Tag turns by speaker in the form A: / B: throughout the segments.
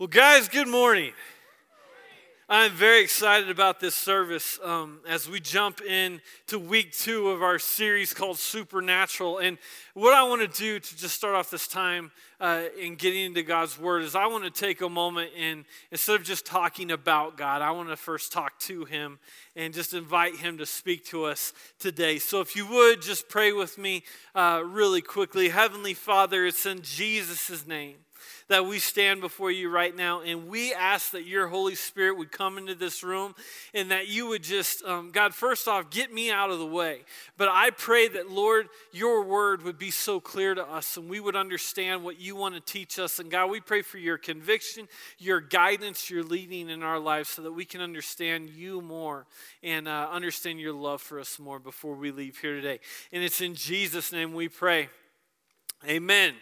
A: Well, guys, good morning. I'm very excited about this service um, as we jump in to week two of our series called Supernatural. And what I want to do to just start off this time uh, in getting into God's Word is I want to take a moment and instead of just talking about God, I want to first talk to Him and just invite Him to speak to us today. So if you would just pray with me uh, really quickly. Heavenly Father, it's in Jesus' name that we stand before you right now and we ask that your Holy Spirit would come into this room and that you would just, um, God, first off, get me out of the way. But I pray that, Lord, your word would be so clear to us and we would understand what you want to teach us. And God, we pray for your conviction, your guidance, your leading in our lives so that we can understand you more and uh, understand your love for us more before we leave here today. And it's in Jesus' name we pray. Amen.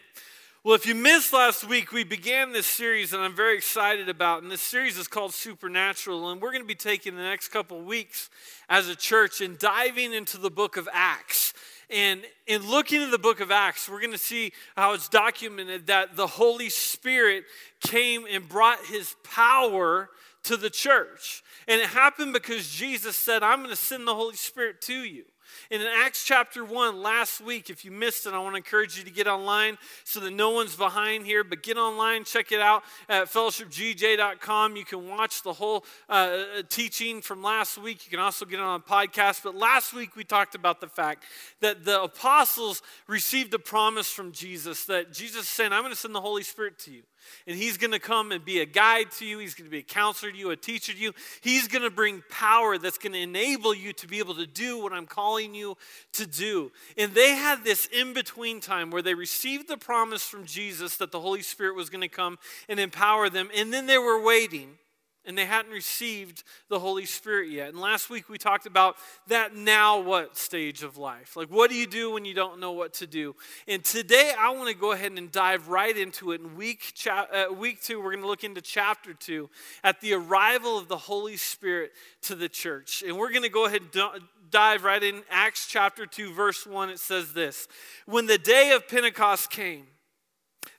A: Well, if you missed last week, we began this series that I'm very excited about. And this series is called Supernatural. And we're going to be taking the next couple weeks as a church and diving into the book of Acts. And in looking at the book of Acts, we're going to see how it's documented that the Holy Spirit came and brought his power to the church. And it happened because Jesus said, I'm going to send the Holy Spirit to you. And in Acts chapter 1, last week, if you missed it, I want to encourage you to get online so that no one's behind here. But get online, check it out at fellowshipgj.com. You can watch the whole uh, teaching from last week. You can also get it on a podcast. But last week, we talked about the fact that the apostles received a promise from Jesus that Jesus said, I'm going to send the Holy Spirit to you. And he's going to come and be a guide to you. He's going to be a counselor to you, a teacher to you. He's going to bring power that's going to enable you to be able to do what I'm calling you to do. And they had this in between time where they received the promise from Jesus that the Holy Spirit was going to come and empower them. And then they were waiting and they hadn't received the Holy Spirit yet. And last week we talked about that now what stage of life. Like, what do you do when you don't know what to do? And today I want to go ahead and dive right into it. In week, cha- uh, week two, we're going to look into chapter two at the arrival of the Holy Spirit to the church. And we're going to go ahead and dive right in. Acts chapter 2, verse 1, it says this When the day of Pentecost came,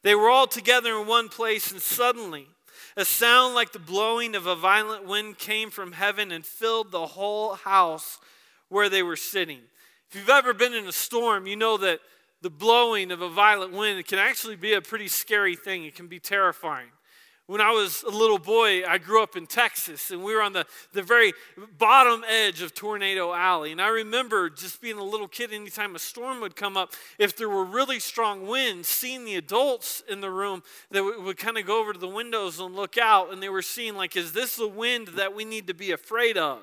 A: they were all together in one place, and suddenly, a sound like the blowing of a violent wind came from heaven and filled the whole house where they were sitting. If you've ever been in a storm, you know that the blowing of a violent wind can actually be a pretty scary thing. It can be terrifying. When I was a little boy, I grew up in Texas, and we were on the, the very bottom edge of Tornado Alley. And I remember just being a little kid, anytime a storm would come up, if there were really strong winds, seeing the adults in the room that would, would kind of go over to the windows and look out, and they were seeing, like, is this the wind that we need to be afraid of?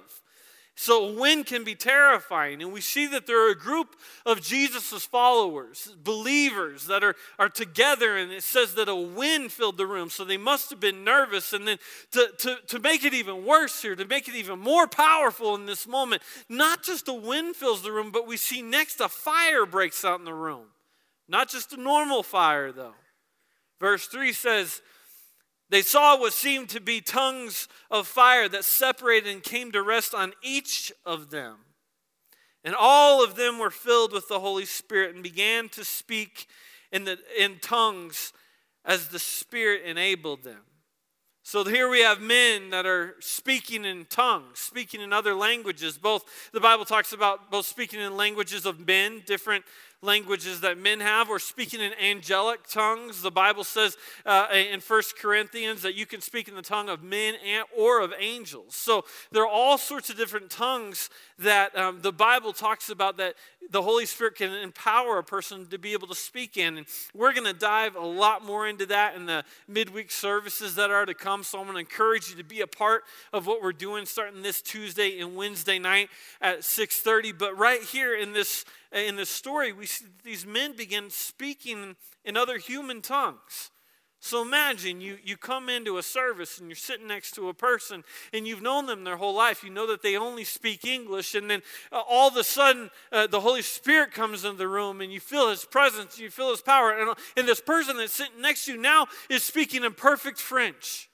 A: So, a wind can be terrifying. And we see that there are a group of Jesus' followers, believers that are, are together. And it says that a wind filled the room. So, they must have been nervous. And then, to, to, to make it even worse here, to make it even more powerful in this moment, not just a wind fills the room, but we see next a fire breaks out in the room. Not just a normal fire, though. Verse 3 says, they saw what seemed to be tongues of fire that separated and came to rest on each of them. And all of them were filled with the Holy Spirit and began to speak in, the, in tongues as the Spirit enabled them. So here we have men that are speaking in tongues, speaking in other languages. Both the Bible talks about both speaking in languages of men, different languages that men have or speaking in angelic tongues. The Bible says uh, in First Corinthians that you can speak in the tongue of men and, or of angels. So there are all sorts of different tongues that um, the Bible talks about that the Holy Spirit can empower a person to be able to speak in. And we're going to dive a lot more into that in the midweek services that are to come. So I'm going to encourage you to be a part of what we're doing starting this Tuesday and Wednesday night at 6:30. But right here in this in this story, we see these men begin speaking in other human tongues. So imagine you, you come into a service and you're sitting next to a person and you've known them their whole life. You know that they only speak English, and then uh, all of a sudden uh, the Holy Spirit comes into the room and you feel His presence, you feel His power. And, and this person that's sitting next to you now is speaking in perfect French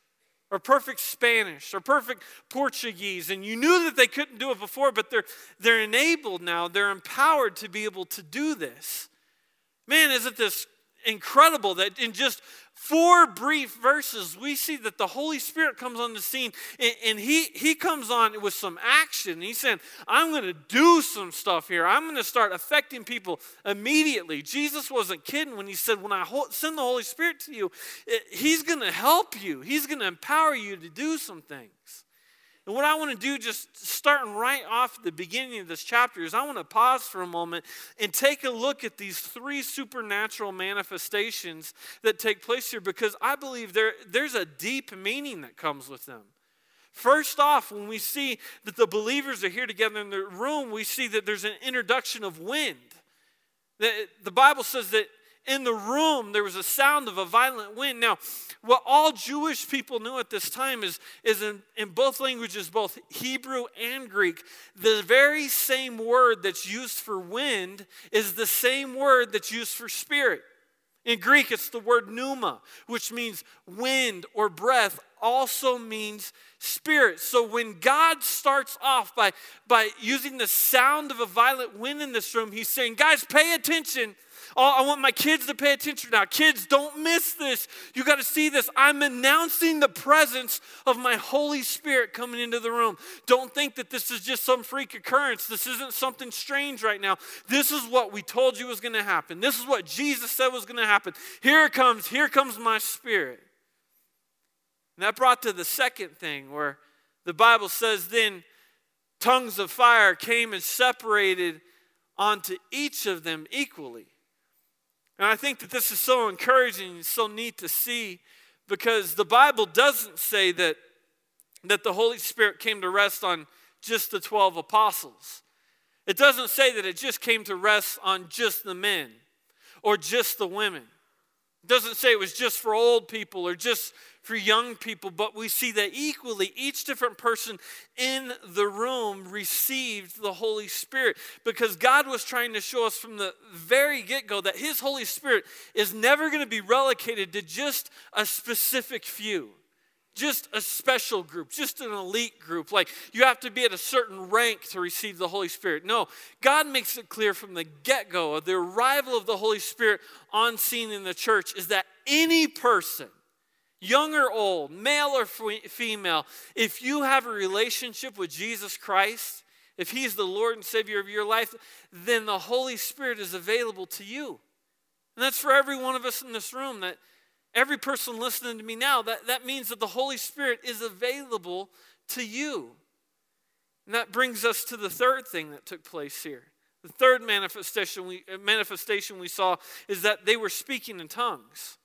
A: or perfect Spanish or perfect Portuguese. And you knew that they couldn't do it before, but they're, they're enabled now, they're empowered to be able to do this. Man, isn't this incredible that in just four brief verses, we see that the Holy Spirit comes on the scene and, and he, he comes on with some action. He's saying, I'm going to do some stuff here. I'm going to start affecting people immediately. Jesus wasn't kidding when he said, When I send the Holy Spirit to you, it, he's going to help you, he's going to empower you to do some things. And what I want to do, just starting right off the beginning of this chapter, is I want to pause for a moment and take a look at these three supernatural manifestations that take place here because I believe there, there's a deep meaning that comes with them. First off, when we see that the believers are here together in the room, we see that there's an introduction of wind. The, the Bible says that in the room there was a sound of a violent wind. Now, what all Jewish people knew at this time is, is in, in both languages, both Hebrew and Greek, the very same word that's used for wind is the same word that's used for spirit. In Greek, it's the word pneuma, which means wind or breath, also means spirit. So when God starts off by, by using the sound of a violent wind in this room, he's saying, guys, pay attention Oh, I want my kids to pay attention now. Kids, don't miss this. You got to see this. I'm announcing the presence of my Holy Spirit coming into the room. Don't think that this is just some freak occurrence. This isn't something strange right now. This is what we told you was going to happen. This is what Jesus said was going to happen. Here it comes. Here comes my spirit. And that brought to the second thing where the Bible says, then tongues of fire came and separated onto each of them equally. And I think that this is so encouraging and so neat to see because the Bible doesn't say that, that the Holy Spirit came to rest on just the 12 apostles. It doesn't say that it just came to rest on just the men or just the women. It doesn't say it was just for old people or just for young people, but we see that equally each different person in the room received the Holy Spirit because God was trying to show us from the very get go that His Holy Spirit is never going to be relegated to just a specific few just a special group, just an elite group. Like you have to be at a certain rank to receive the Holy Spirit. No, God makes it clear from the get go of the arrival of the Holy Spirit on scene in the church is that any person, young or old, male or female, if you have a relationship with Jesus Christ, if He's the Lord and Savior of your life, then the Holy Spirit is available to you. And that's for every one of us in this room that every person listening to me now, that, that means that the Holy Spirit is available to you. And that brings us to the third thing that took place here. The third manifestation we, manifestation we saw is that they were speaking in tongues.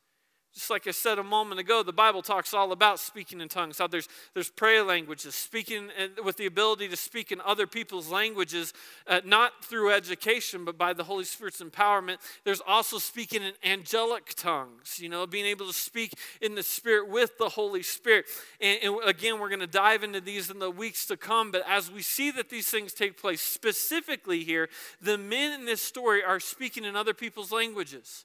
A: Just like I said a moment ago, the Bible talks all about speaking in tongues, how there's, there's prayer languages, speaking with the ability to speak in other people's languages, uh, not through education, but by the Holy Spirit's empowerment. There's also speaking in angelic tongues, you know, being able to speak in the Spirit with the Holy Spirit. And, and again, we're going to dive into these in the weeks to come, but as we see that these things take place, specifically here, the men in this story are speaking in other people's languages.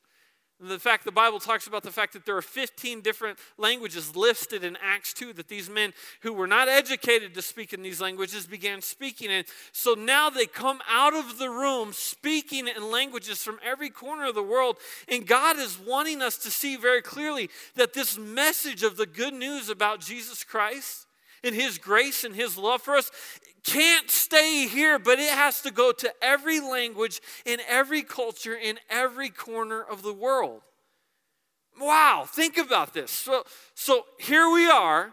A: The fact the Bible talks about the fact that there are 15 different languages listed in Acts 2 that these men who were not educated to speak in these languages began speaking in. So now they come out of the room speaking in languages from every corner of the world. And God is wanting us to see very clearly that this message of the good news about Jesus Christ and His grace and His love for us can't stay here, but it has to go to every language, in every culture, in every corner of the world. Wow, think about this. So, so here we are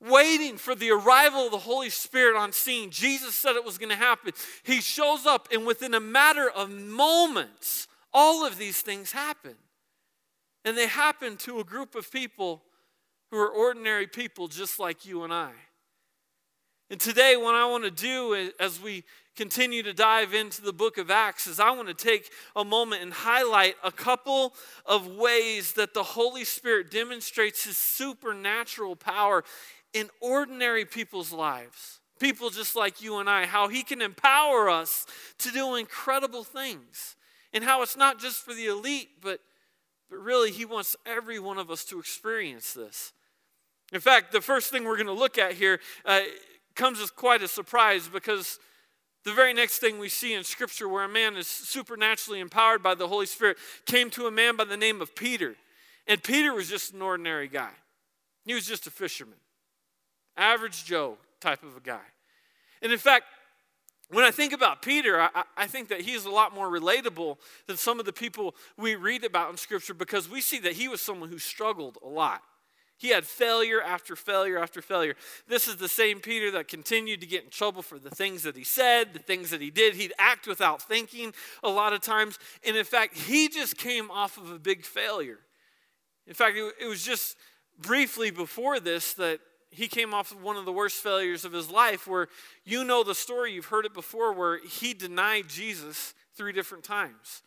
A: waiting for the arrival of the Holy Spirit on scene. Jesus said it was going to happen. He shows up, and within a matter of moments, all of these things happen. And they happen to a group of people who are ordinary people just like you and I. And today, what I want to do as we continue to dive into the book of Acts is I want to take a moment and highlight a couple of ways that the Holy Spirit demonstrates his supernatural power in ordinary people's lives. People just like you and I, how he can empower us to do incredible things. And how it's not just for the elite, but, but really, he wants every one of us to experience this. In fact, the first thing we're going to look at here uh, comes as quite a surprise because the very next thing we see in Scripture, where a man is supernaturally empowered by the Holy Spirit, came to a man by the name of Peter. And Peter was just an ordinary guy. He was just a fisherman, average Joe type of a guy. And in fact, when I think about Peter, I, I, think that he's a lot more relatable than some of the people we read about in Scripture because we see that he was someone who struggled a lot. He had failure after failure after failure. This is the same Peter that continued to get in trouble for the things that he said, the things that he did. He'd act without thinking a lot of times. And in fact, he just came off of a big failure. In fact, it was just briefly before this that he came off of one of the worst failures of his life, where you know the story, you've heard it before, where he denied Jesus three different times.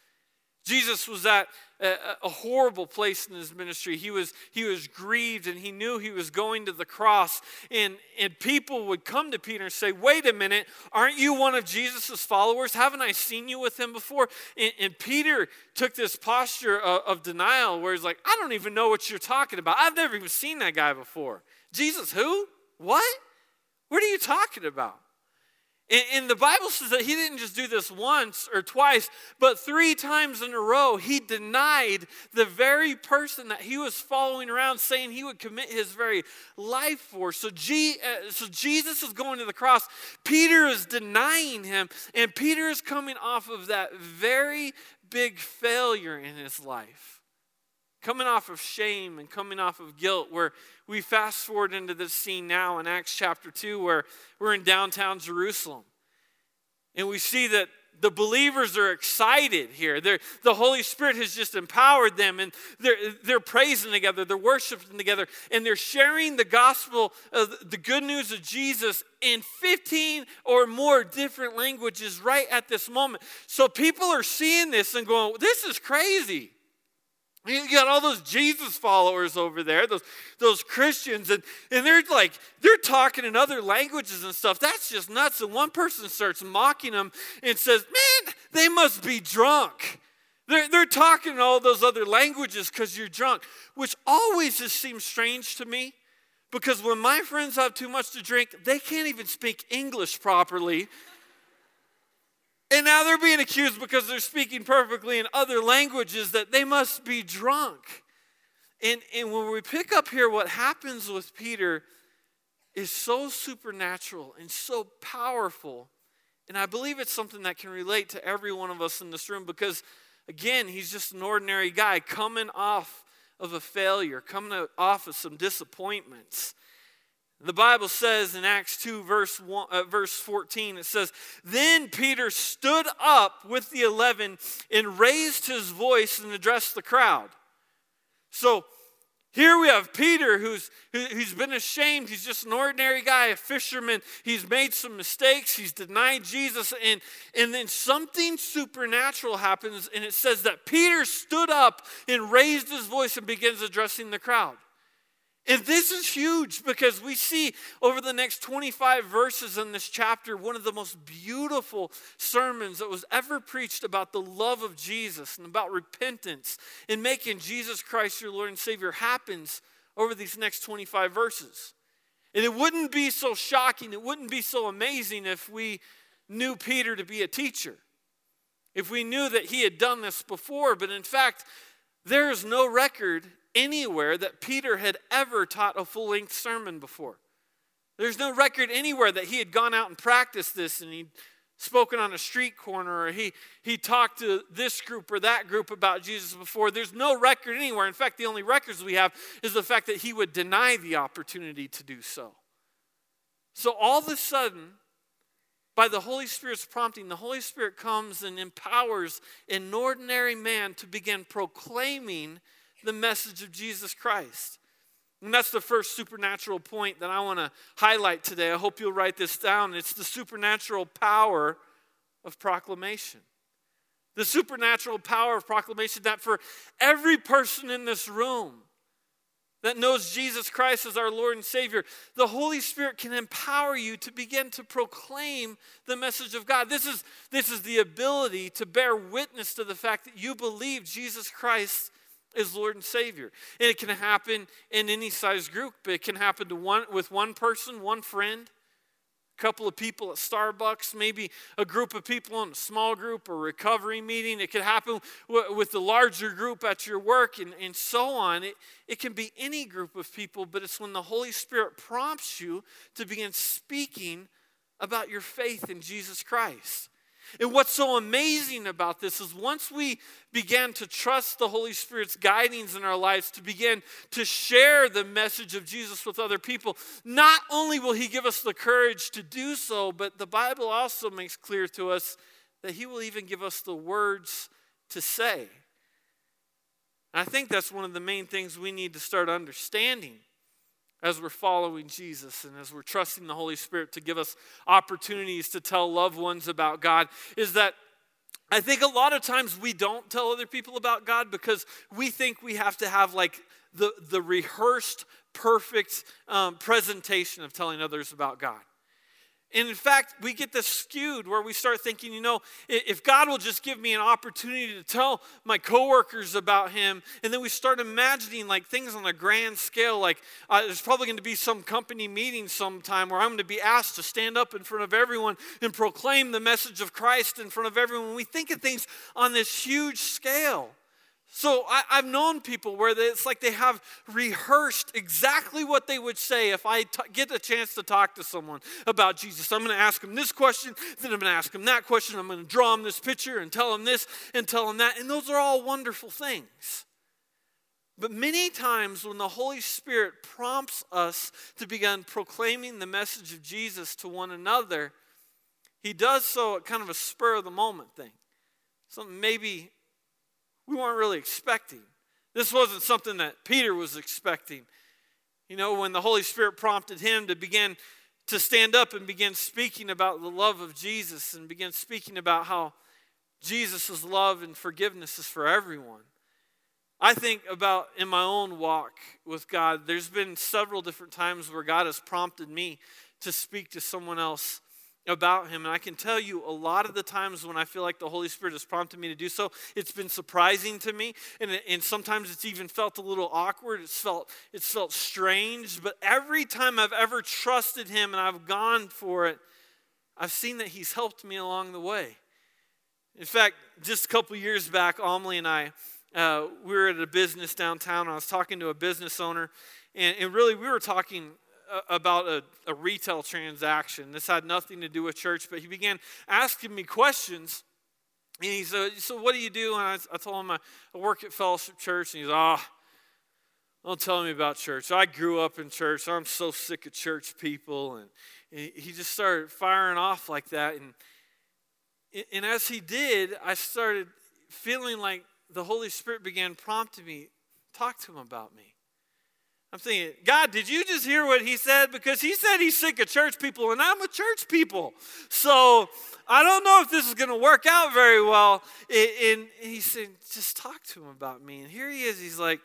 A: Jesus was at a, horrible place in his ministry. He was, he was grieved and he knew he was going to the cross. And, and people would come to Peter and say, Wait a minute, aren't you one of Jesus' followers? Haven't I seen you with him before? And, and Peter took this posture of, of denial where he's like, I don't even know what you're talking about. I've never even seen that guy before. Jesus, who? What? What are you talking about? And, the Bible says that he didn't just do this once or twice, but three times in a row, he denied the very person that he was following around, saying he would commit his very life for. So, G, uh, so Jesus is going to the cross. Peter is denying him, and Peter is coming off of that very big failure in his life coming off of shame and coming off of guilt, where we fast forward into this scene now in Acts chapter 2, where we're in downtown Jerusalem. And we see that the believers are excited here. They're, the Holy Spirit has just empowered them, and they're, they're praising together, they're worshiping together, and they're sharing the gospel, the good news of Jesus in 15 or more different languages right at this moment. So people are seeing this and going, This is crazy. You got all those Jesus followers over there, those, those Christians, and, and they're like, they're talking in other languages and stuff. That's just nuts. And one person starts mocking them and says, Man, they must be drunk. They're, they're talking in all those other languages because you're drunk, which always just seems strange to me because when my friends have too much to drink, they can't even speak English properly. And now they're being accused because they're speaking perfectly in other languages that they must be drunk. And, and when we pick up here, what happens with Peter is so supernatural and so powerful. And I believe it's something that can relate to every one of us in this room because, again, he's just an ordinary guy coming off of a failure, coming off of some disappointments. The Bible says in Acts 2, verse, 1, uh, verse 14, it says, Then Peter stood up with the eleven and raised his voice and addressed the crowd. So here we have Peter who's, who's been ashamed. He's just an ordinary guy, a fisherman. He's made some mistakes. He's denied Jesus. And, and then something supernatural happens, and it says that Peter stood up and raised his voice and begins addressing the crowd. And this is huge because we see over the next 25 verses in this chapter one of the most beautiful sermons that was ever preached about the love of Jesus and about repentance and making Jesus Christ your Lord and Savior happens over these next 25 verses. And it wouldn't be so shocking, it wouldn't be so amazing if we knew Peter to be a teacher, if we knew that he had done this before. But in fact, there is no record anywhere that Peter had ever taught a full length sermon before. There's no record anywhere that he had gone out and practiced this and he'd spoken on a street corner or he, he talked to this group or that group about Jesus before. There's no record anywhere. In fact, the only records we have is the fact that he would deny the opportunity to do so. So all of a sudden, by the Holy Spirit's prompting, the Holy Spirit comes and empowers an ordinary man to begin proclaiming the message of Jesus Christ. And that's the first supernatural point that I want to highlight today. I hope you'll write this down. It's the supernatural power of proclamation. The supernatural power of proclamation that for every person in this room that knows Jesus Christ as our Lord and Savior, the Holy Spirit can empower you to begin to proclaim the message of God. This is, this is the ability to bear witness to the fact that you believe Jesus Christ is Lord and Savior. And it can happen in any size group. But it can happen to one with one person, one friend. a couple of people at Starbucks, maybe a group of people in a small group or recovery meeting. It could happen w- with the larger group at your work and, and so on. It, it can be any group of people, but it's when the Holy Spirit prompts you to begin speaking about your faith in Jesus Christ. And what's so amazing about this is once we began to trust the Holy Spirit's guidings in our lives to begin to share the message of Jesus with other people, not only will He give us the courage to do so, but the Bible also makes clear to us that He will even give us the words to say. And I think that's one of the main things we need to start understanding as we're following Jesus and as we're trusting the Holy Spirit to give us opportunities to tell loved ones about God is that I think a lot of times we don't tell other people about God because we think we have to have like the, the rehearsed, perfect um, presentation of telling others about God. And in fact, we get this skewed where we start thinking, you know, if God will just give me an opportunity to tell my coworkers about Him, and then we start imagining like things on a grand scale, like uh, there's probably going to be some company meeting sometime where I'm going to be asked to stand up in front of everyone and proclaim the message of Christ in front of everyone. We think of things on this huge scale. So I, have known people where they, it's like they have rehearsed exactly what they would say if I t- get a chance to talk to someone about Jesus. I'm going to ask them this question, then I'm going to ask them that question. I'm going to draw them this picture and tell them this and tell them that. And those are all wonderful things. But many times when the Holy Spirit prompts us to begin proclaiming the message of Jesus to one another, he does so at kind of a spur of the moment thing. Something maybe we weren't really expecting. This wasn't something that Peter was expecting. You know, when the Holy Spirit prompted him to begin to stand up and begin speaking about the love of Jesus and begin speaking about how Jesus' love and forgiveness is for everyone. I think about in my own walk with God, there's been several different times where God has prompted me to speak to someone else about him. And I can tell you a lot of the times when I feel like the Holy Spirit has prompted me to do so, it's been surprising to me. And, and sometimes it's even felt a little awkward. It's felt, it's felt strange. But every time I've ever trusted him and I've gone for it, I've seen that he's helped me along the way. In fact, just a couple years back, Amelie and I, uh, we were at a business downtown. I was talking to a business owner, and, and really we were talking about a, a retail transaction. This had nothing to do with church, but he began asking me questions. And he said, So, what do you do? And I, I told him I, I, work at Fellowship Church. And he's, Ah, oh, don't tell me about church. I grew up in church. I'm so sick of church people. And, and he just started firing off like that. And, and as he did, I started feeling like the Holy Spirit began prompting me, talk to him about me. I'm thinking, God, did you just hear what he said? Because he said he's sick of church people, and I'm a church people. So I don't know if this is going to work out very well. And he said, just talk to him about me. And here he is. He's like,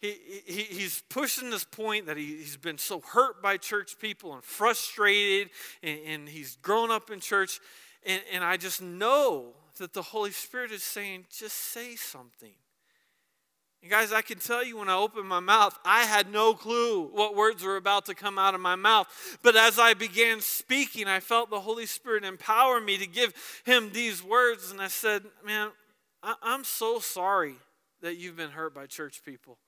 A: he, he, he's pushing this point that he, he's been so hurt by church people and frustrated, and, and he's grown up in church. And, and I just know that the Holy Spirit is saying, just say something. And guys, I can tell you when I opened my mouth, I had no clue what words were about to come out of my mouth. But as I began speaking, I felt the Holy Spirit empower me to give him these words. And I said, Man, I- am so sorry that you've been hurt by church people.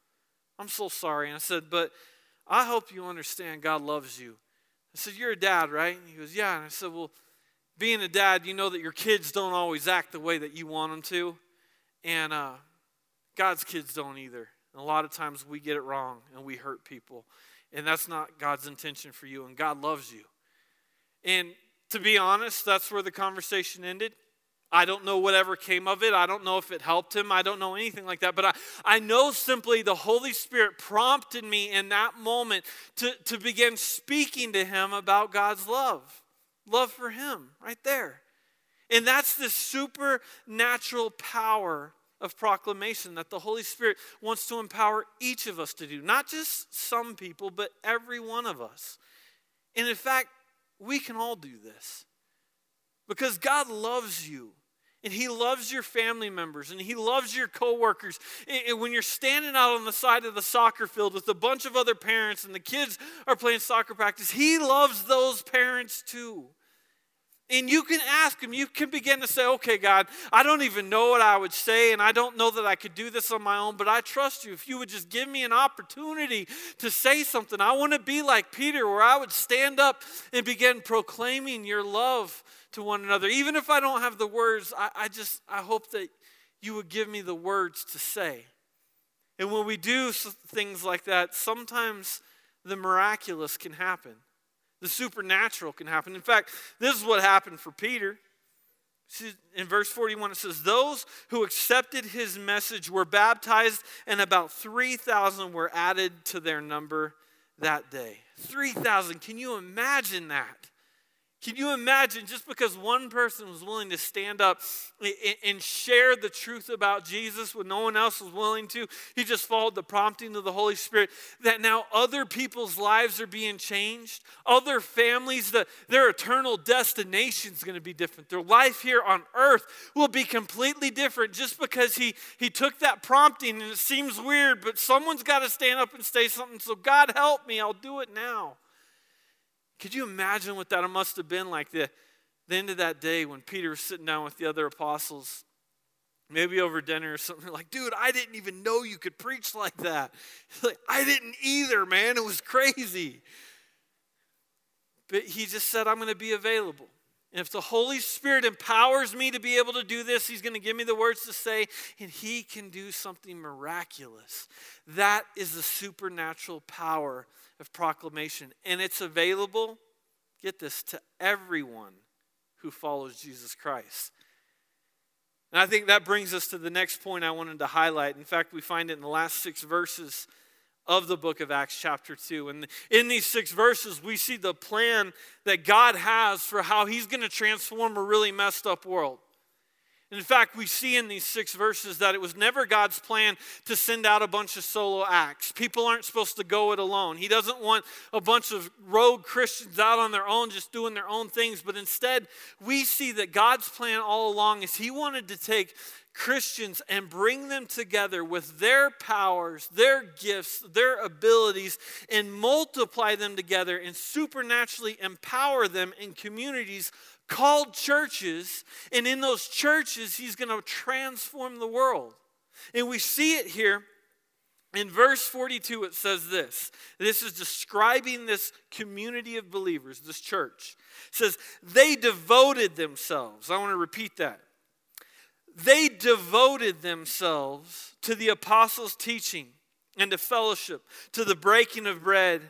A: I'm so sorry. And I said, But I hope you understand God loves you. I said, You're a dad, right? And he goes, Yeah. And I said, Well, being a dad, you know that your kids don't always act the way that you want them to. And, uh, God's kids don't either. And a lot of times we get it wrong and we hurt people. And that's not God's intention for you. And God loves you. And to be honest, that's where the conversation ended. I don't know whatever came of it. I don't know if it helped him. I don't know anything like that. But I, I know simply the Holy Spirit prompted me in that moment to, to begin speaking to him about God's love. Love for him, right there. And that's the supernatural power of proclamation that the Holy Spirit wants to empower each of us to do. Not just some people, but every one of us. And in fact, we can all do this because God loves you And he loves your family members and he loves your coworkers. And when you're standing out on the side of the soccer field with a bunch of other parents and the kids are playing soccer practice, he loves those parents too. And you can ask him, you can begin to say, okay, God, I don't even know what I would say, and I don't know that I could do this on my own, but I trust you. If you would just give me an opportunity to say something, I want to be like Peter, where I would stand up and begin proclaiming your love to one another. Even if I don't have the words, I, I just, I hope that you would give me the words to say. And when we do things like that, sometimes the miraculous can happen. The supernatural can happen. In fact, this is what happened for Peter. In verse 41, it says, Those who accepted his message were baptized, and about 3,000 were added to their number that day. 3,000. Can you imagine that? Can you imagine just because one person was willing to stand up and share the truth about Jesus when no one else was willing to? He just followed the prompting of the Holy Spirit. That now other people's lives are being changed, other families, their eternal destination is going to be different. Their life here on earth will be completely different just because he, he took that prompting. And it seems weird, but someone's got to stand up and say something. So, God help me, I'll do it now. Could you imagine what that must have been like the, the end of that day when Peter was sitting down with the other apostles? Maybe over dinner or something like, dude, I didn't even know you could preach like that. Like, I didn't either, man. It was crazy. But he just said, I'm going to be available. And if the Holy Spirit empowers me to be able to do this, He's going to give me the words to say, and He can do something miraculous. That is the supernatural power of proclamation. And it's available, get this, to everyone who follows Jesus Christ. And I think that brings us to the next point I wanted to highlight. In fact, we find it in the last six verses of the book of Acts, chapter 2. And in these six verses, we see the plan that God has for how He's going to transform a really messed up world. In fact, we see in these six verses that it was never God's plan to send out a bunch of solo acts. People aren't supposed to go it alone. He doesn't want a bunch of rogue Christians out on their own, just doing their own things. But instead, we see that God's plan all along is He wanted to take Christians and bring them together with their powers, their gifts, their abilities, and multiply them together and supernaturally empower them in communities called churches, and in those churches, he's going to transform the world. And we see it here in verse 42. It says this this is describing this community of believers, this church. It says, They devoted themselves. I want to repeat that. They devoted themselves to the apostles' teaching and to fellowship, to the breaking of bread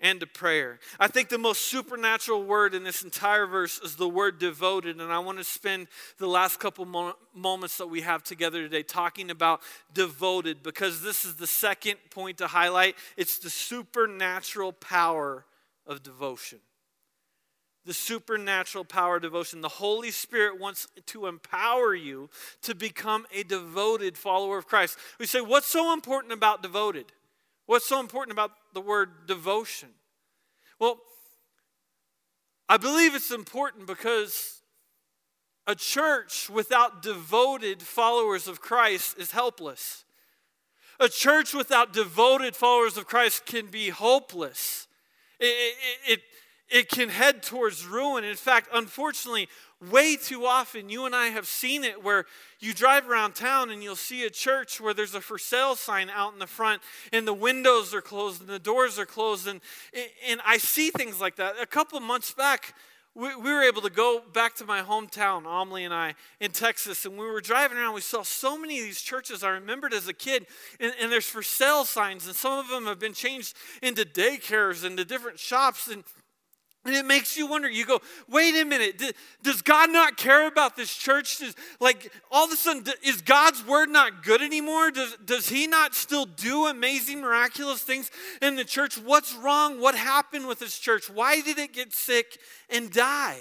A: and to prayer. I think the most supernatural word in this entire verse is the word devoted. And I want to spend the last couple mo- moments that we have together today talking about devoted because this is the second point to highlight. It's the supernatural power of devotion. The supernatural power of devotion. The Holy Spirit wants to empower you to become a devoted follower of Christ. We say, What's so important about devoted? What's so important about the word devotion? Well, I believe it's important because a church without devoted followers of Christ is helpless. A church without devoted followers of Christ can be hopeless. It, it, it, it can head towards ruin. In fact, unfortunately, way too often, you and I have seen it where you drive around town and you'll see a church where there's a for sale sign out in the front and the windows are closed and the doors are closed. And, and I see things like that. A couple months back, we, we were able to go back to my hometown, Amelie and I, in Texas, and we were driving around. We saw so many of these churches I remembered as a kid, and, and there's for sale signs, and some of them have been changed into daycares and to different shops. And and it makes you wonder. You go, wait a minute. Does God not care about this church? Does, like, all of a sudden, is God's word not good anymore? Does, does He not still do amazing, miraculous things in the church? What's wrong? What happened with this church? Why did it get sick and die?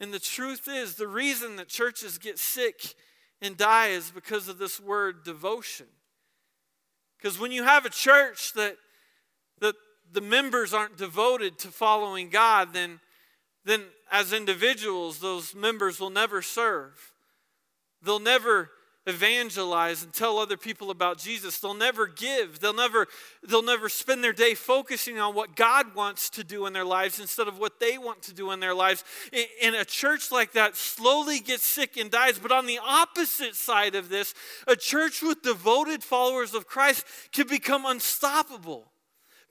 A: And the truth is, the reason that churches get sick and die is because of this word devotion. Because when you have a church that, that the members aren't devoted to following God, then then as individuals, those members will never serve. They'll never evangelize and tell other people about Jesus. They'll never give. They'll never they'll never spend their day focusing on what God wants to do in their lives instead of what they want to do in their lives. And a church like that slowly gets sick and dies. But on the opposite side of this, a church with devoted followers of Christ can become unstoppable.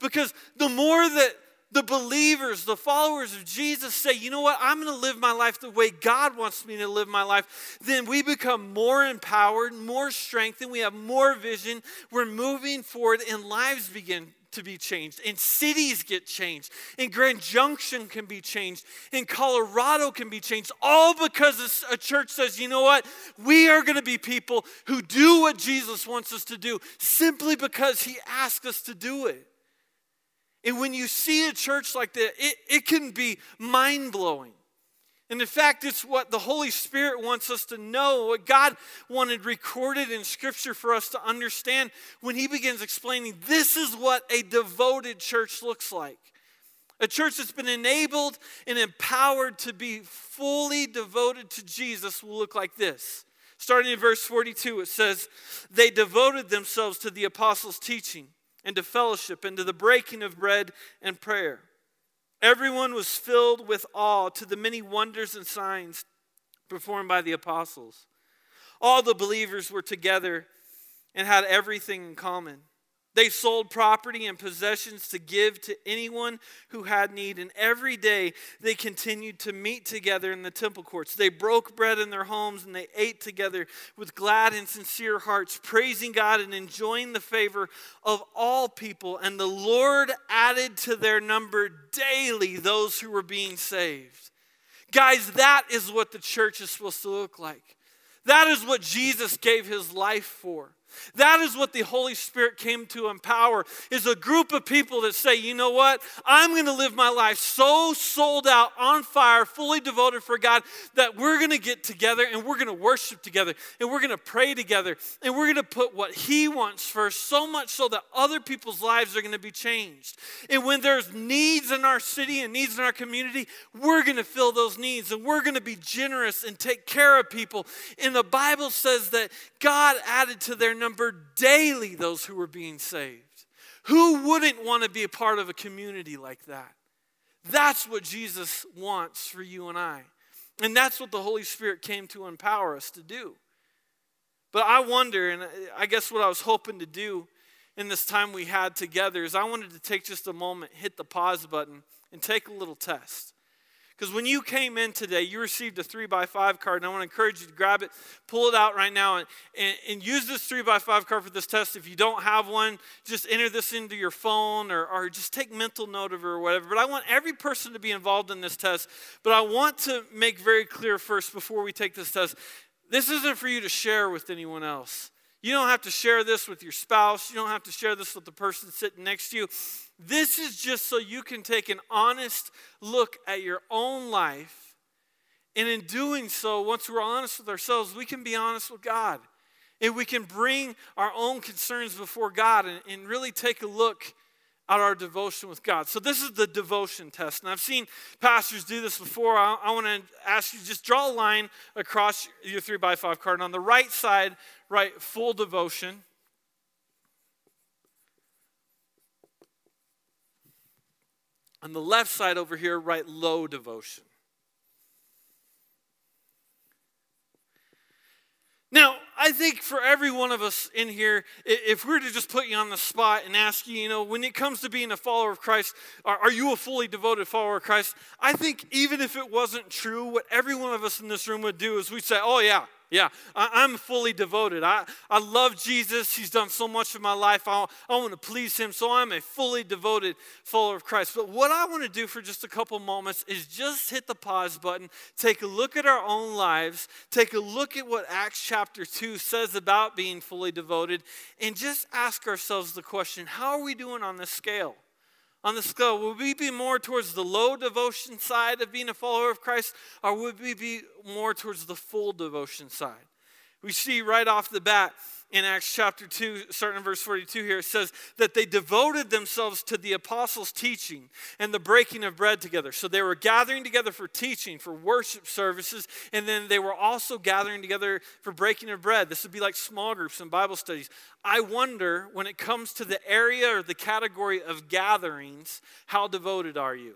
A: Because the more that the believers, the followers of Jesus say, you know what, I'm going to live my life the way God wants me to live my life, then we become more empowered, more strengthened, we have more vision, we're moving forward, and lives begin to be changed, and cities get changed, and Grand Junction can be changed, and Colorado can be changed, all because a church says, you know what, we are going to be people who do what Jesus wants us to do simply because He asked us to do it. And when you see a church like that, it, it can be mind blowing. And in fact, it's what the Holy Spirit wants us to know, what God wanted recorded in Scripture for us to understand when He begins explaining this is what a devoted church looks like. A church that's been enabled and empowered to be fully devoted to Jesus will look like this. Starting in verse 42, it says, They devoted themselves to the apostles' teaching and to fellowship into the breaking of bread and prayer. Everyone was filled with awe to the many wonders and signs performed by the apostles. All the believers were together and had everything in common. They sold property and possessions to give to anyone who had need, and every day they continued to meet together in the temple courts. They broke bread in their homes and they ate together with glad and sincere hearts, praising God and enjoying the favor of all people. And the Lord added to their number daily those who were being saved. Guys, that is what the church is supposed to look like. That is what Jesus gave his life for. That is what the Holy Spirit came to empower is a group of people that say, "You know what? I'm going to live my life so sold out, on fire, fully devoted for God that we're going to get together and we're going to worship together and we're going to pray together and we're going to put what he wants first so much so that other people's lives are going to be changed. And when there's needs in our city and needs in our community, we're going to fill those needs and we're going to be generous and take care of people. And the Bible says that God added to their number daily those who were being saved. Who wouldn't want to be a part of a community like that? That's what Jesus wants for you and I. And that's what the Holy Spirit came to empower us to do. But I wonder, and I guess what I was hoping to do in this time we had together is I wanted to take just a moment, hit the pause button, and take a little test. Because when you came in today, you received a three by five card, and I want to encourage you to grab it, pull it out right now, and, and, and, use this three by five card for this test. If you don't have one, just enter this into your phone or, or just take mental note of it or whatever. But I want every person to be involved in this test. But I want to make very clear first before we take this test this isn't for you to share with anyone else. You don't have to share this with your spouse. You don't have to share this with the person sitting next to you. This is just so you can take an honest look at your own life. And in doing so, once we're honest with ourselves, we can be honest with God. And we can bring our own concerns before God and, and really take a look at our devotion with God. So, this is the devotion test. And I've seen pastors do this before. I, I want to ask you just draw a line across your three by five card. And on the right side, write full devotion. On the left side over here, write low devotion. Now, I think for every one of us in here, if we were to just put you on the spot and ask you, you know, when it comes to being a follower of Christ, are, are, you a fully devoted follower of Christ? I think even if it wasn't true, what every one of us in this room would do is we'd say, oh, yeah, yeah, I, am fully devoted. I, I love Jesus. He's done so much of my life. I, I want to please him. So I'm a fully devoted follower of Christ. But what I want to do for just a couple moments is just hit the pause button, take a look at our own lives, take a look at what Acts chapter 2 says about being fully devoted, and just ask ourselves the question how are we doing on this scale? On the scale? Would we be more towards the low devotion side of being a follower of Christ, or would we be more towards the full devotion side? We see right off the bat in Acts chapter 2, starting in verse 42 here, it says that they devoted themselves to the apostles' teaching and the breaking of bread together. So they were gathering together for teaching, for worship services, and then they were also gathering together for breaking of bread. This would be like small groups and Bible studies. I wonder when it comes to the area or the category of gatherings, how devoted are you?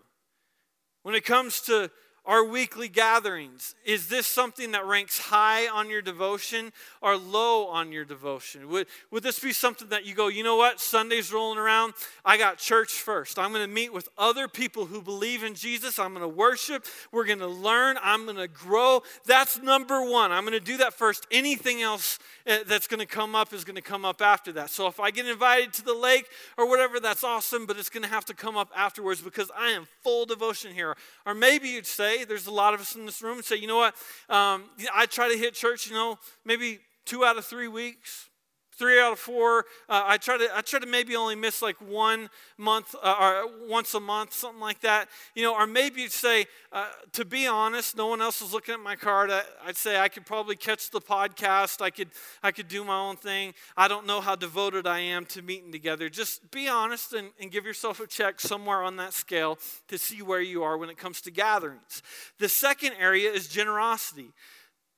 A: When it comes to our weekly gatherings, is this something that ranks high on your devotion or low on your devotion? Would, would this be something that you go, you know what, Sunday's rolling around, I got church first. I'm going to meet with other people who believe in Jesus. I'm going to worship. We're going to learn. I'm going to grow. That's number one. I'm going to do that first. Anything else eh, that's going to come up is going to come up after that. So if I get invited to the lake or whatever, that's awesome, but it's going to have to come up afterwards because I am full devotion here. Or maybe you'd say, there's a lot of us in this room and say, you know what, um, I try to hit church, you know, maybe two out of three weeks, three out of four. Uh, I try to I try to maybe only miss like one month uh, or once a month, something like that. You know, or maybe you'd say, uh, to be honest, no one else is looking at my card. I, would say I could probably catch the podcast. I could I could do my own thing. I don't know how devoted I am to meeting together. Just be honest and, and give yourself a check somewhere on that scale to see where you are when it comes to gatherings. The second area is generosity.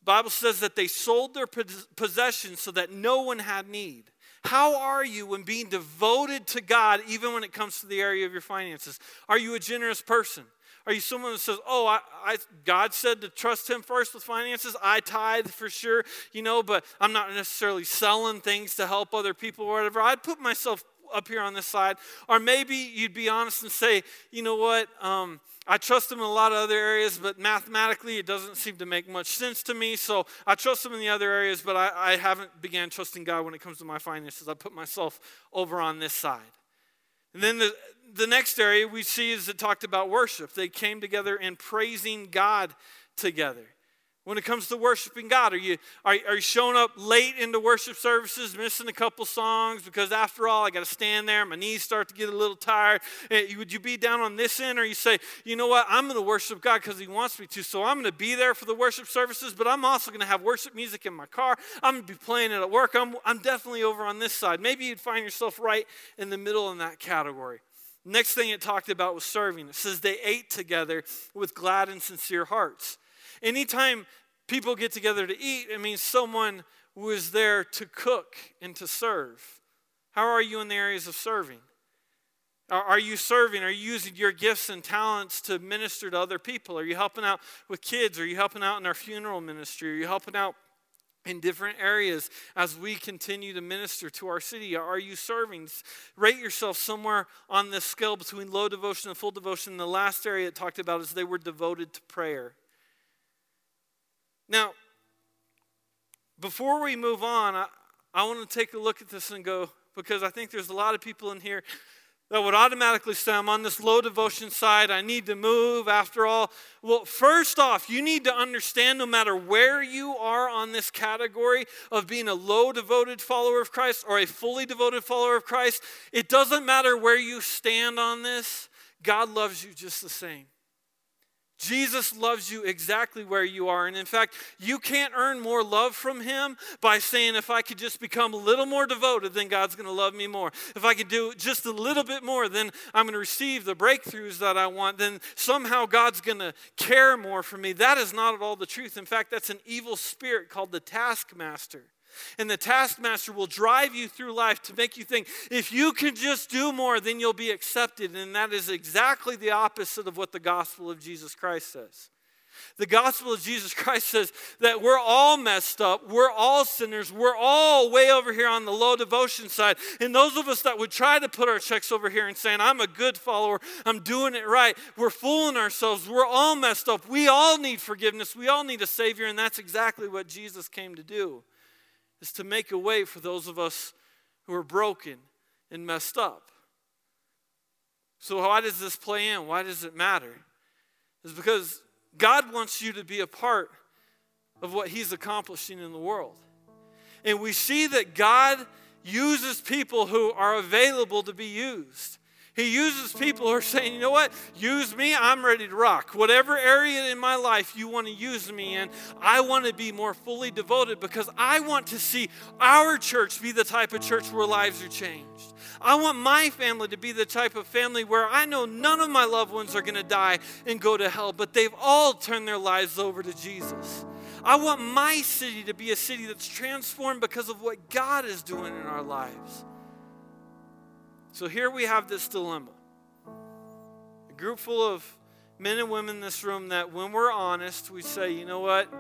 A: Bible says that they sold their possessions so that no one had need. How are you when being devoted to God, even when it comes to the area of your finances? Are you a generous person? Are you someone that says, "Oh, I, I, God said to trust Him first with finances. I tithe for sure, you know, but I'm not necessarily selling things to help other people or whatever." I'd put myself up here on this side, or maybe you'd be honest and say, "You know what? Um, I trust him in a lot of other areas, but mathematically it doesn't seem to make much sense to me. So I trust him in the other areas, but I, I haven't began trusting God when it comes to my finances. I put myself over on this side. And then the, the next area we see is it talked about worship. They came together in praising God together when it comes to worshiping God? Are you, are, are you showing up late into worship services, missing a couple songs because after all, I got to stand there, my knees start to get a little tired? Eh, would you be down on this end or you say, you know what, I'm going to worship God because He wants me to, so I'm going to be there for the worship services, but I'm also going to have worship music in my car. I'm going to be playing it at work. I'm, I'm definitely over on this side. Maybe you'd find yourself right in the middle in that category. Next thing it talked about was serving. It says they ate together with glad and sincere hearts. Anytime people get together to eat, it means someone was there to cook and to serve. How are you in the areas of serving? Are you serving? Are you using your gifts and talents to minister to other people? Are you helping out with kids? Are you helping out in our funeral ministry? Are you helping out in different areas as we continue to minister to our city? Are you serving? Rate yourself somewhere on this scale between low devotion and full devotion. The last area it talked about is they were devoted to prayer. Now, before we move on, I, I want to take a look at this and go, because I think there's a lot of people in here that would automatically say, I'm on this low devotion side. I need to move after all. Well, first off, you need to understand no matter where you are on this category of being a low devoted follower of Christ or a fully devoted follower of Christ, it doesn't matter where you stand on this, God loves you just the same. Jesus loves you exactly where you are. And in fact, you can't earn more love from Him by saying, if I could just become a little more devoted, then God's going to love me more. If I could do just a little bit more, then I'm going to receive the breakthroughs that I want. Then somehow God's going to care more for me. That is not at all the truth. In fact, that's an evil spirit called the taskmaster. And the taskmaster will drive you through life to make you think if you can just do more, then you'll be accepted. And that is exactly the opposite of what the gospel of Jesus Christ says. The gospel of Jesus Christ says that we're all messed up. We're all sinners. We're all way over here on the low devotion side. And those of us that would try to put our checks over here and saying, I'm a good follower, I'm doing it right, we're fooling ourselves. We're all messed up. We all need forgiveness. We all need a Savior. And that's exactly what Jesus came to do is to make a way for those of us who are broken and messed up. So, why does this play in? Why does it matter? It's because God wants you to be a part of what He's accomplishing in the world. And we see that God uses people who are available to be used. He uses people who are saying, you know what? Use me. I'm ready to rock. Whatever area in my life you want to use me in, I want to be more fully devoted because I want to see our church be the type of church where lives are changed. I want my family to be the type of family where I know none of my loved ones are going to die and go to hell, but they've all turned their lives over to Jesus. I want my city to be a city that's transformed because of what God is doing in our lives. So here we have this dilemma a group full of men and women in this room that, when we're honest, we say, you know what?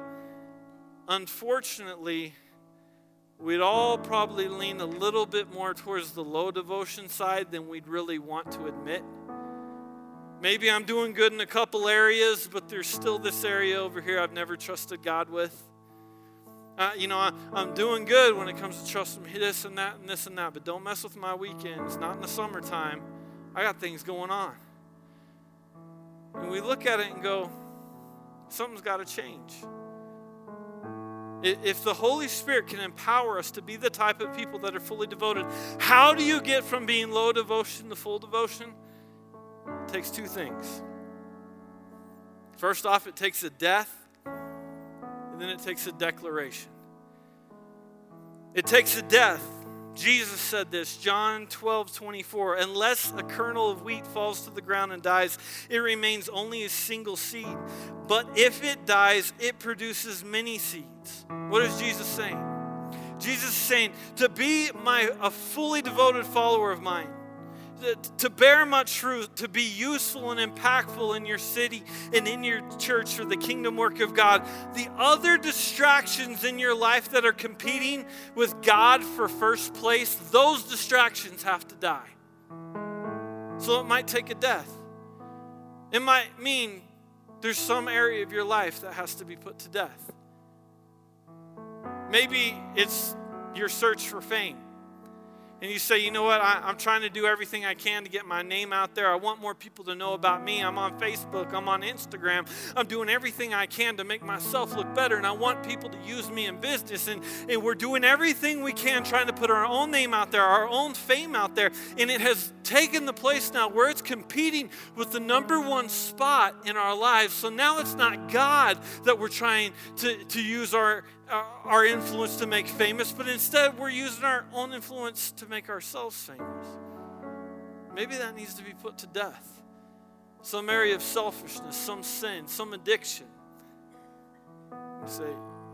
A: Unfortunately, we'd all probably lean a little bit more towards the low devotion side than we'd really want to admit. Maybe I'm doing good in a couple areas, but there's still this area over here I've never trusted God with. Uh, you know, I, am doing good when it comes to trusting this and that and this and that, but don't mess with my weekends. Not in the summertime. I got things going on. And we look at it and go, something's got to change. If the Holy Spirit can empower us to be the type of people that are fully devoted, how do you get from being low devotion to full devotion? It takes two things. First off, it takes a death and then it takes a declaration. It takes a death. Jesus said this, John 12, 24. Unless a kernel of wheat falls to the ground and dies, it remains only a single seed. But if it dies, it produces many seeds. What is Jesus saying? Jesus is saying, to be my a fully devoted follower of mine, to bear much fruit, to be useful and impactful in your city and in your church for the kingdom work of God. The other distractions in your life that are competing with God for first place, those distractions have to die. So it might take a death. It might mean there's some area of your life that has to be put to death. Maybe it's your search for fame and you say, you know what, I, am trying to do everything I can to get my name out there. I want more people to know about me. I'm on Facebook, I'm on Instagram. I'm doing everything I can to make myself look better, and I want people to use me in business. And, and we're doing everything we can trying to put our own name out there, our own fame out there. And it has taken the place now where it's competing with the number one spot in our lives. So now it's not God that we're trying to, to use our Uh, our influence to make famous, but instead we're using our own influence to make ourselves famous. Maybe that needs to be put to death. Some area of selfishness, some sin, some addiction. You say,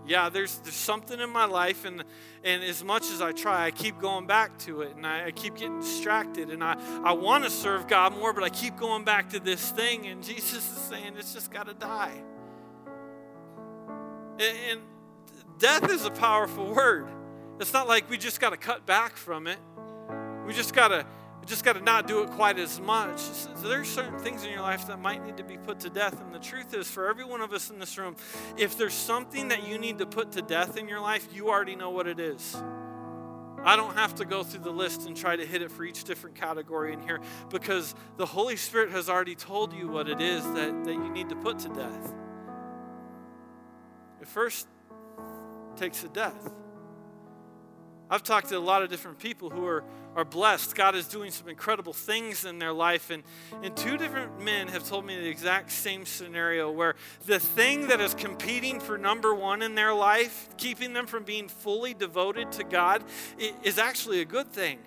A: yeah, there's, there's something in my life, and, and as much as I try, I keep going back to it, and I, I keep getting distracted, and I, I want to serve God more, but I keep going back to this thing, and Jesus is saying it's just got to die. And, and death is a powerful word. It's not like we just got to cut back from it. We just got to just got to not do it quite as much. So there's certain things in your life that might need to be put to death. And the truth is, for every one of us in this room, if there's something that you need to put to death in your life, you already know what it is. I don't have to go through the list and try to hit it for each different category in here because the Holy Spirit has already told you what it is that, that you need to put to death. The first takes a death. I've talked to a lot of different people who are, are blessed. God is doing some incredible things in their life. And, and two different men have told me the exact same scenario where the thing that is competing for number one in their life, keeping them from being fully devoted to God, is actually a good thing.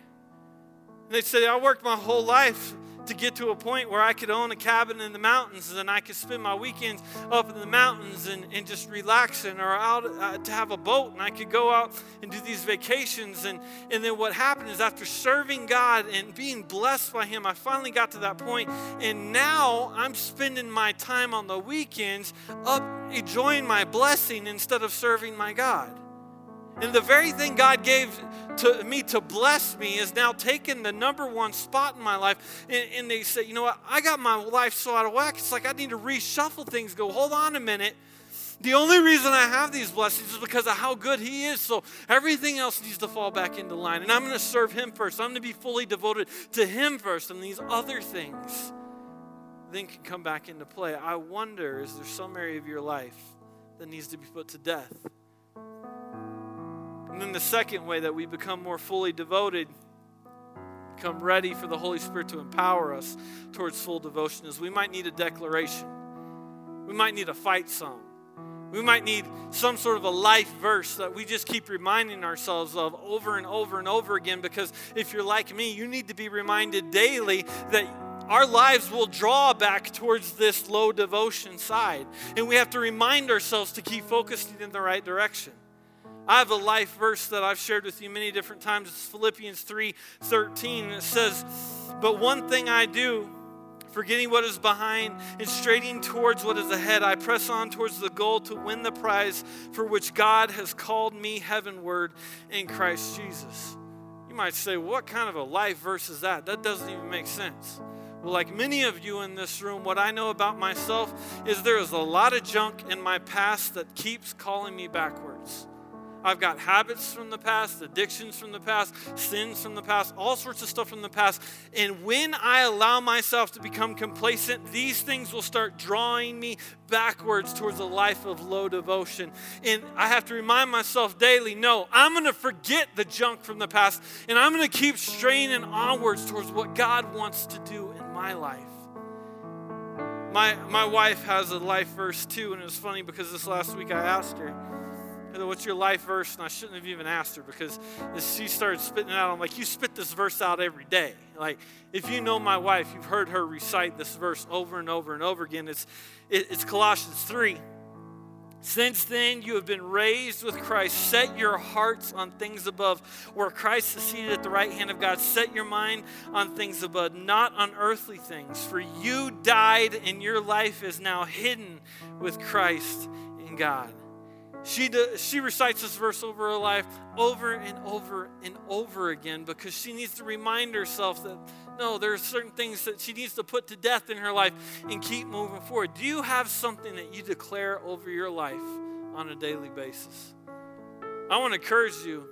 A: And they say, I worked my whole life to get to a point where I could own a cabin in the mountains and I could spend my weekends up in the mountains and, and just relaxing or out uh, to have a boat and I could go out and do these vacations. And, and then what happened is after serving God and being blessed by Him, I finally got to that point and now I'm spending my time on the weekends up enjoying my blessing instead of serving my God. And the very thing God gave to me to bless me is now taking the number one spot in my life. And, and, they say, you know what? I got my life so out of whack. It's like I need to reshuffle things. Go, hold on a minute. The only reason I have these blessings is because of how good He is. So everything else needs to fall back into line. And I'm going to serve Him first. I'm going to be fully devoted to Him first. And these other things then can come back into play. I wonder is there some area of your life that needs to be put to death? And then the second way that we become more fully devoted become ready for the Holy Spirit to empower us towards full devotion is we might need a declaration. We might need a fight song. We might need some sort of a life verse that we just keep reminding ourselves of over and over and over again because if you're like me, you need to be reminded daily that our lives will draw back towards this low devotion side. And we have to remind ourselves to keep focusing in the right direction. I have a life verse that I've shared with you many different times. It's Philippians 3 13. It says, But one thing I do, forgetting what is behind and straining towards what is ahead, I press on towards the goal to win the prize for which God has called me heavenward in Christ Jesus. You might say, What kind of a life verse is that? That doesn't even make sense. Well, like many of you in this room, what I know about myself is there is a lot of junk in my past that keeps calling me backwards. I've got habits from the past, addictions from the past, sins from the past, all sorts of stuff from the past. And when I allow myself to become complacent, these things will start drawing me backwards towards a life of low devotion. And I have to remind myself daily no, I'm going to forget the junk from the past and I'm going to keep straining onwards towards what God wants to do in my life. My, my wife has a life verse too, and it was funny because this last week I asked her, What's your life verse? And I shouldn't have even asked her because she started spitting it out, I'm like, You spit this verse out every day. Like, if you know my wife, you've heard her recite this verse over and over and over again. It's, it, it's Colossians 3. Since then, you have been raised with Christ. Set your hearts on things above, where Christ is seated at the right hand of God. Set your mind on things above, not on earthly things. For you died, and your life is now hidden with Christ in God. She, does, she recites this verse over her life over and over and over again because she needs to remind herself that no, there are certain things that she needs to put to death in her life and keep moving forward. Do you have something that you declare over your life on a daily basis? I want to encourage you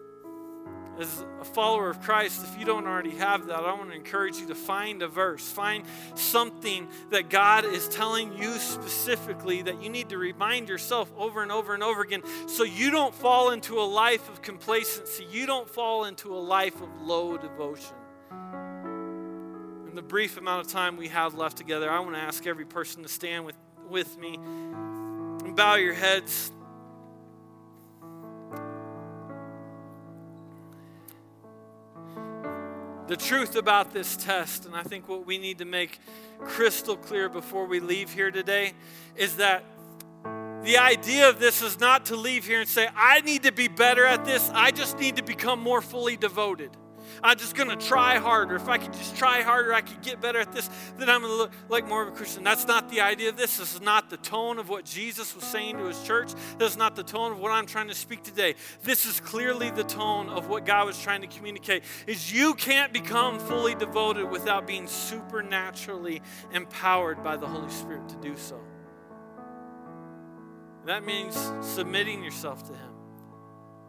A: as a follower of Christ, if you don't already have that, I want to encourage you to find a verse, find something that God is telling you specifically that you need to remind yourself over and over and over again so you don't fall into a life of complacency. You don't fall into a life of low devotion. In the brief amount of time we have left together, I want to ask every person to stand with, with me and bow your heads. The truth about this test, and I think what we need to make crystal clear before we leave here today, is that the idea of this is not to leave here and say, I need to be better at this, I just need to become more fully devoted. I'm just going to try harder. If I could just try harder, I could get better at this, then I'm going to look like more of a Christian. That's not the idea of this. This is not the tone of what Jesus was saying to his church. This is not the tone of what I'm trying to speak today. This is clearly the tone of what God was trying to communicate. Is you can't become fully devoted without being supernaturally empowered by the Holy Spirit to do so. That means submitting yourself to him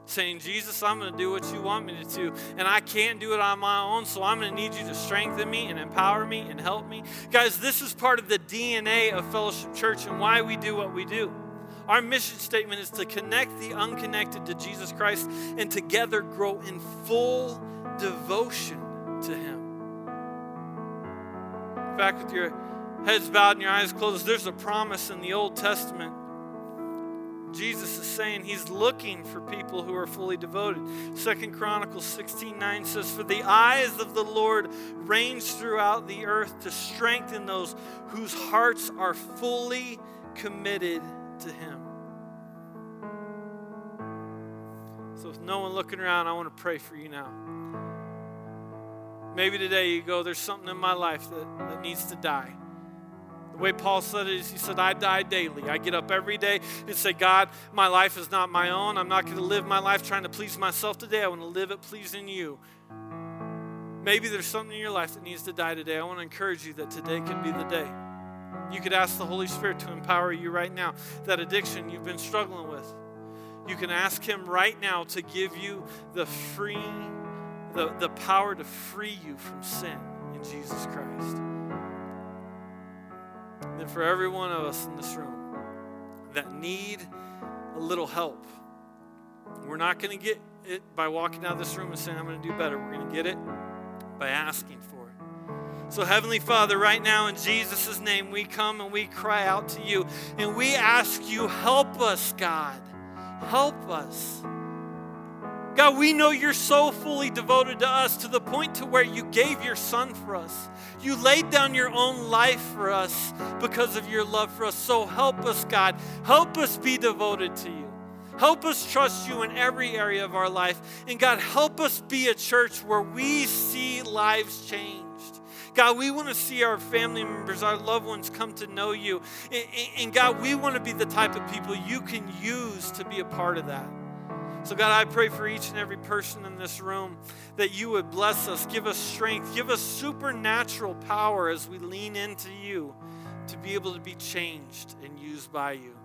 A: saying, Jesus, I'm going to do what you want me to do. And I can't do it on my own, so I'm going to need you to strengthen me and empower me and help me. Guys, this is part of the DNA of Fellowship Church and why we do what we do. Our mission statement is to connect the unconnected to Jesus Christ and together grow in full devotion to Him. In fact, with your heads bowed and your eyes closed, there's a promise in the Old Testament Jesus is saying he's looking for people who are fully devoted. Second Chronicles 16 9 says, For the eyes of the Lord range throughout the earth to strengthen those whose hearts are fully committed to him. So, with no one looking around, I want to pray for you now. Maybe today you go, There's something in my life that, that needs to die. The way Paul said it is, he said, I die daily. I get up every day and say, God, my life is not my own. I'm not going to live my life trying to please myself today. I want to live it pleasing you. Maybe there's something in your life that needs to die today. I want to encourage you that today can be the day. You could ask the Holy Spirit to empower you right now. That addiction you've been struggling with, you can ask Him right now to give you the free, the, the power to free you from sin in Jesus Christ. And for every one of us in this room that need a little help, we're not going to get it by walking out of this room and saying, I'm going to do better. We're going to get it by asking for it. So, Heavenly Father, right now in Jesus' name, we come and we cry out to you and we ask you, help us, God. Help us. God, we know you're so fully devoted to us to the point to where you gave your son for us. You laid down your own life for us because of your love for us. So help us, God. Help us be devoted to you. Help us trust you in every area of our life. And God, help us be a church where we see lives changed. God, we want to see our family members, our loved ones come to know you. And, God, we want to be the type of people you can use to be a part of that. So, God, I pray for each and every person in this room that you would bless us, give us strength, give us supernatural power as we lean into you to be able to be changed and used by you.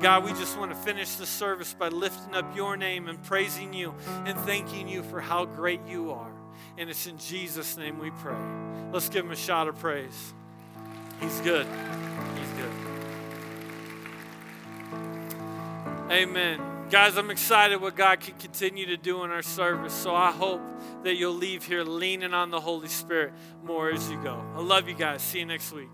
A: God, we just want to finish the service by lifting up your name and praising you and thanking you for how great you are. And it's in Jesus' name we pray. Let's give him a shout of praise. He's good. He's good. Amen. Guys, I'm excited what God can continue to do in our service. So I hope that you'll leave here leaning on the Holy Spirit more as you go. I love you guys. See you next week.